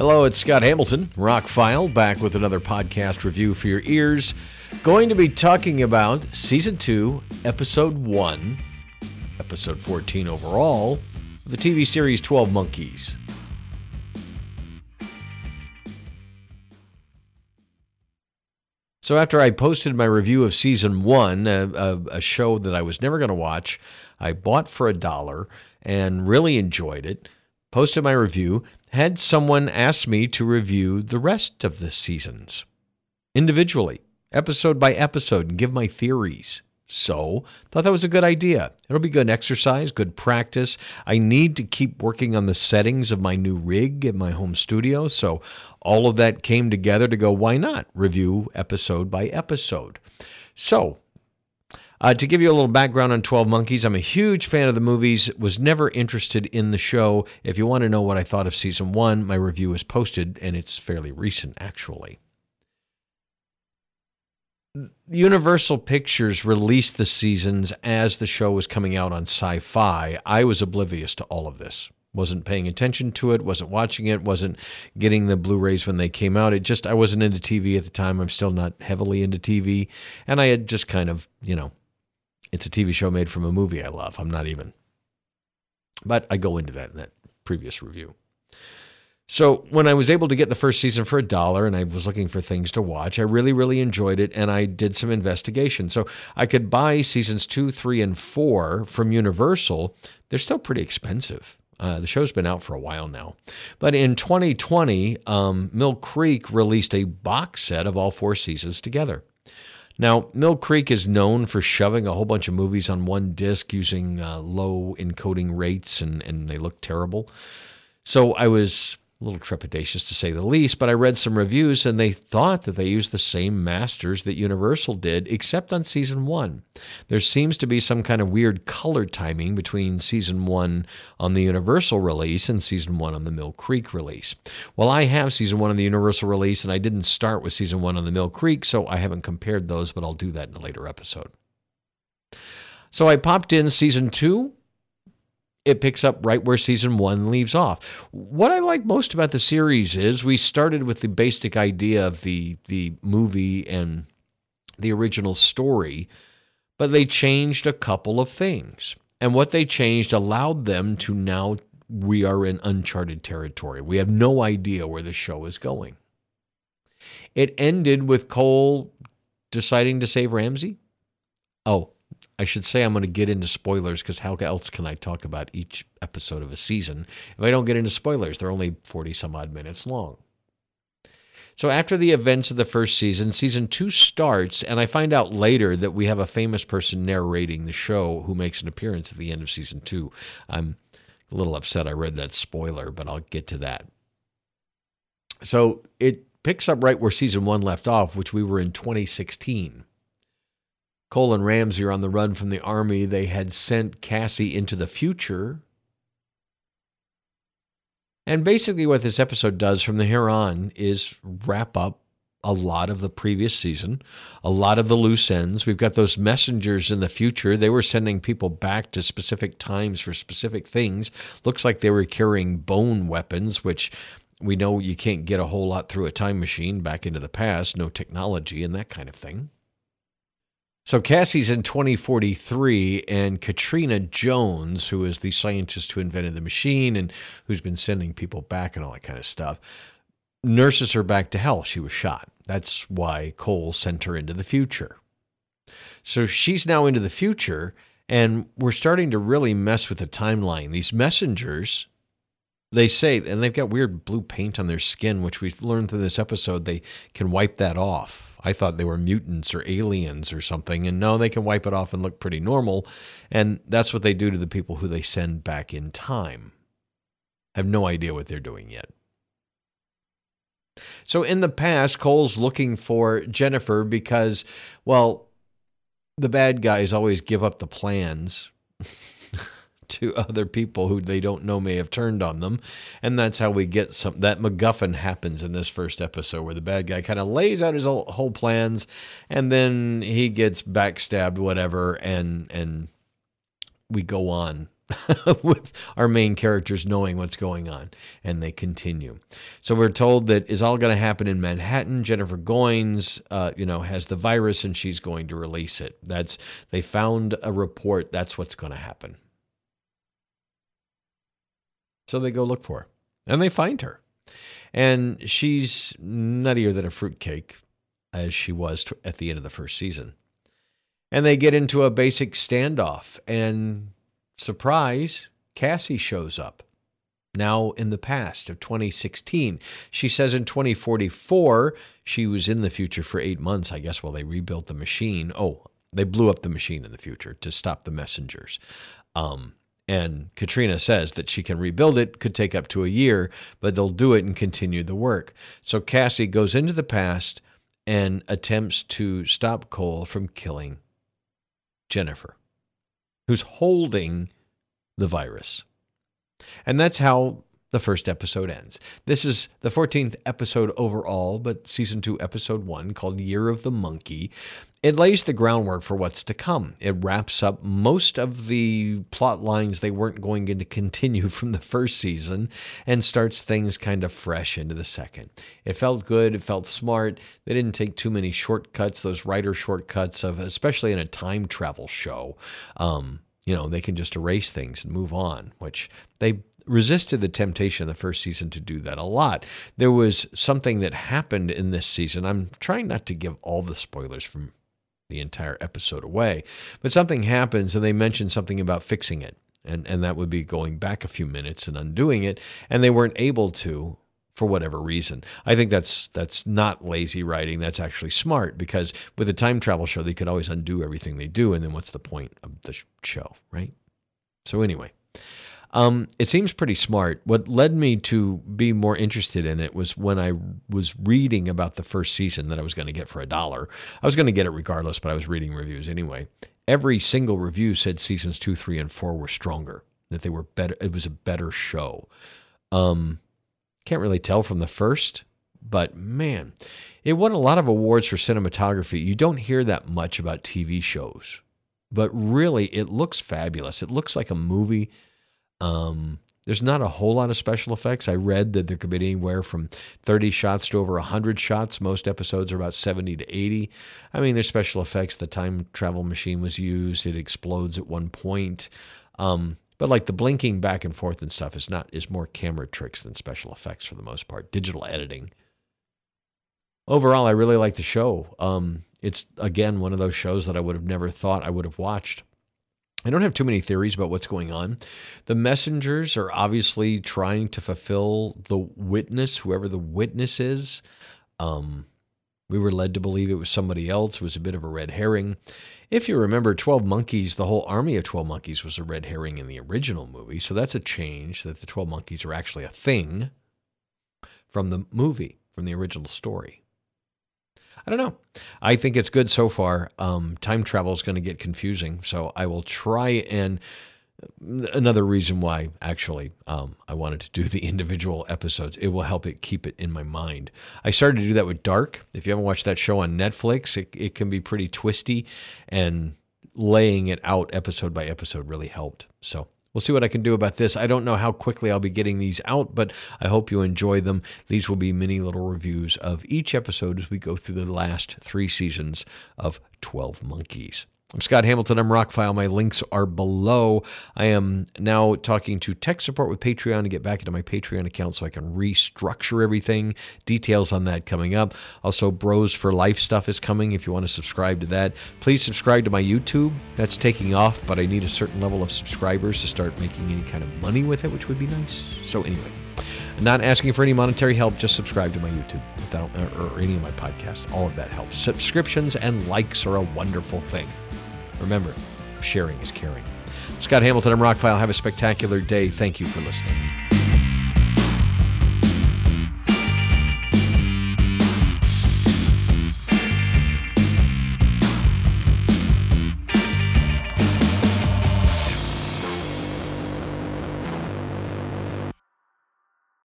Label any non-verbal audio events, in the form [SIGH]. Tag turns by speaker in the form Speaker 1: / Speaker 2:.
Speaker 1: Hello, it's Scott Hamilton, Rockfile, back with another podcast review for your ears. Going to be talking about Season 2, Episode 1, Episode 14 overall, of the TV series 12 Monkeys. So, after I posted my review of Season 1, a, a, a show that I was never going to watch, I bought for a dollar and really enjoyed it posted my review, had someone asked me to review the rest of the seasons individually, episode by episode, and give my theories. So, thought that was a good idea. It'll be good exercise, good practice. I need to keep working on the settings of my new rig in my home studio. So, all of that came together to go, why not review episode by episode? So, uh, to give you a little background on 12 Monkeys, I'm a huge fan of the movies, was never interested in the show. If you want to know what I thought of season one, my review is posted, and it's fairly recent, actually. Universal Pictures released the seasons as the show was coming out on Syfy. I was oblivious to all of this. Wasn't paying attention to it, wasn't watching it, wasn't getting the Blu rays when they came out. It just, I wasn't into TV at the time. I'm still not heavily into TV. And I had just kind of, you know, it's a TV show made from a movie I love. I'm not even. But I go into that in that previous review. So when I was able to get the first season for a dollar and I was looking for things to watch, I really, really enjoyed it and I did some investigation. So I could buy seasons two, three, and four from Universal. They're still pretty expensive. Uh, the show's been out for a while now. But in 2020, um, Mill Creek released a box set of all four seasons together. Now, Mill Creek is known for shoving a whole bunch of movies on one disc using uh, low encoding rates, and, and they look terrible. So I was a little trepidatious to say the least, but I read some reviews and they thought that they used the same masters that Universal did, except on season one. There seems to be some kind of weird color timing between season one on the Universal release and season one on the Mill Creek release. Well, I have season one on the Universal release and I didn't start with season one on the Mill Creek, so I haven't compared those, but I'll do that in a later episode. So I popped in season two it picks up right where season one leaves off. What I like most about the series is we started with the basic idea of the the movie and the original story, but they changed a couple of things. And what they changed allowed them to now we are in uncharted territory. We have no idea where the show is going. It ended with Cole deciding to save Ramse. Oh, I should say I'm going to get into spoilers because how else can I talk about each episode of a season if I don't get into spoilers? They're only 40 some odd minutes long. So after the events of the first season, season two starts, and I find out later that we have a famous person narrating the show who makes an appearance at the end of season two. I'm a little upset I read that spoiler, but I'll get to that. So it picks up right where season one left off, which we were in 2016. Cole and Ramse are on the run from the army. They had sent Cassie into the future. And basically, what this episode does from the here on is wrap up a lot of the previous season, a lot of the loose ends. We've got those messengers in the future. They were sending people back to specific times for specific things. Looks like they were carrying bone weapons, which we know you can't get a whole lot through a time machine back into the past, no technology and that kind of thing. So Cassie's in 2043, and Katrina Jones, who is the scientist who invented the machine and who's been sending people back and all that kind of stuff, nurses her back to health. She was shot. That's why Cole sent her into the future. So she's now into the future, and we're starting to really mess with the timeline. These messengers, they say, and they've got weird blue paint on their skin, which we've learned through this episode, they can wipe that off I thought they were mutants or aliens or something. And no, they can wipe it off and look pretty normal. And that's what they do to the people who they send back in time. I have no idea what they're doing yet. So in the past, Cole's looking for Jennifer because, well, the bad guys always give up the plans [LAUGHS] to [LAUGHS] other people who they don't know may have turned on them. And that's how we get some that MacGuffin happens in this first episode where the bad guy kind of lays out his whole, plans and then he gets backstabbed, whatever, and and we go on [LAUGHS] with our main characters knowing what's going on. And they continue. So we're told that is all going to happen in Manhattan. Jennifer Goines, uh, you know, has the virus and she's going to release it. That's they found a report. That's what's going to happen. So they go look for her and they find her. And she's nuttier than a fruitcake, as she was at the end of the first season. And they get into a basic standoff, and surprise, Cassie shows up. Now in the past of 2016. She says in 2044, she was in the future for eight months, I guess, while they rebuilt the machine. Oh, they blew up the machine in the future to stop the messengers. Um, and Katrina says that she can rebuild it, could take up to a year, but they'll do it and continue the work. So Cassie goes into the past and attempts to stop Cole from killing Jennifer, who's holding the virus. And that's how the first episode ends. This is the 14th episode overall, but season 2, episode 1, called Year of the Monkey. It lays the groundwork for what's to come. It wraps up most of the plot lines they weren't going to continue [LAUGHS] from the first season and starts things kind of fresh into the second. It felt good, it felt smart. They didn't take too many shortcuts, those writer shortcuts of especially in a time travel show. Um, you know, they can just erase things and move on, which they resisted the temptation in the first season to do that a lot. There was something that happened in this season. I'm trying not to give all the spoilers from the entire episode away. But something happens and they mention something about fixing it. And, and that would be going back a few minutes and undoing it. And they weren't able to for whatever reason. I think that's that's not lazy writing. That's actually smart because with a time travel show, they could always undo everything they do. And then what's the point of the show, right? So anyway, um, it seems pretty smart. What led me to be more interested in it was when I was reading about the first season that I was going to get for a dollar. I was going to get it regardless, but I was reading reviews anyway. Every single review said seasons two, three, and four were stronger. That they were better. It was a better show. Um, can't really tell from the first, but man, it won a lot of awards for cinematography. You don't hear that much about TV shows, but really, it looks fabulous. It looks like a movie um, there's not a whole lot of special effects. I read that there could be anywhere from 30 shots to over 100 shots. Most episodes are about 70 to 80. I mean, there's special effects. The time travel machine was used. It explodes at one point. Um, but like the blinking back and forth and stuff is not is more camera tricks than special effects for the most part. Digital editing. Overall, I really like the show. Um, it's again one of those shows that I would have never thought I would have watched. I don't have too many theories about what's going on. The messengers are obviously trying to fulfill the witness, whoever the witness is. Um, we were led to believe it was somebody else. It was a bit of a red herring. If you remember, 12 Monkeys, the whole army of 12 Monkeys was a red herring in the original movie. So that's a change that the 12 Monkeys are actually a thing from the movie, from the original story. I don't know. I think it's good so far. Um, time travel is going to get confusing, so I will try and another reason why actually um, I wanted to do the [LAUGHS] individual episodes. It will help it keep it in my mind. I started to do that with Dark. If you haven't watched that show on Netflix, it, it can be pretty twisty, and laying it out episode by episode really helped. So We'll see what I can do about this. I don't know how quickly I'll be getting these out, but I hope you enjoy them. These will be mini little reviews of each episode as we go through the last three seasons of 12 Monkeys. I'm Scott Hamilton. I'm Rockfile. My links are below. I am now talking to tech support with Patreon to get back into my Patreon account so I can restructure everything. Details on that coming up. Also, Bros for Life stuff is coming if you want to subscribe to that. Please subscribe to my YouTube. That's taking off, but I need a certain level of subscribers to start making any kind of money with it, which would be nice. So, anyway. I'm not asking for any monetary help. Just subscribe to my YouTube or, or any of my podcasts. All of that helps. Subscriptions and likes are a wonderful thing. Remember, sharing is caring. Scott Hamilton, I'm Rockfile. Have a spectacular day. Thank you for listening.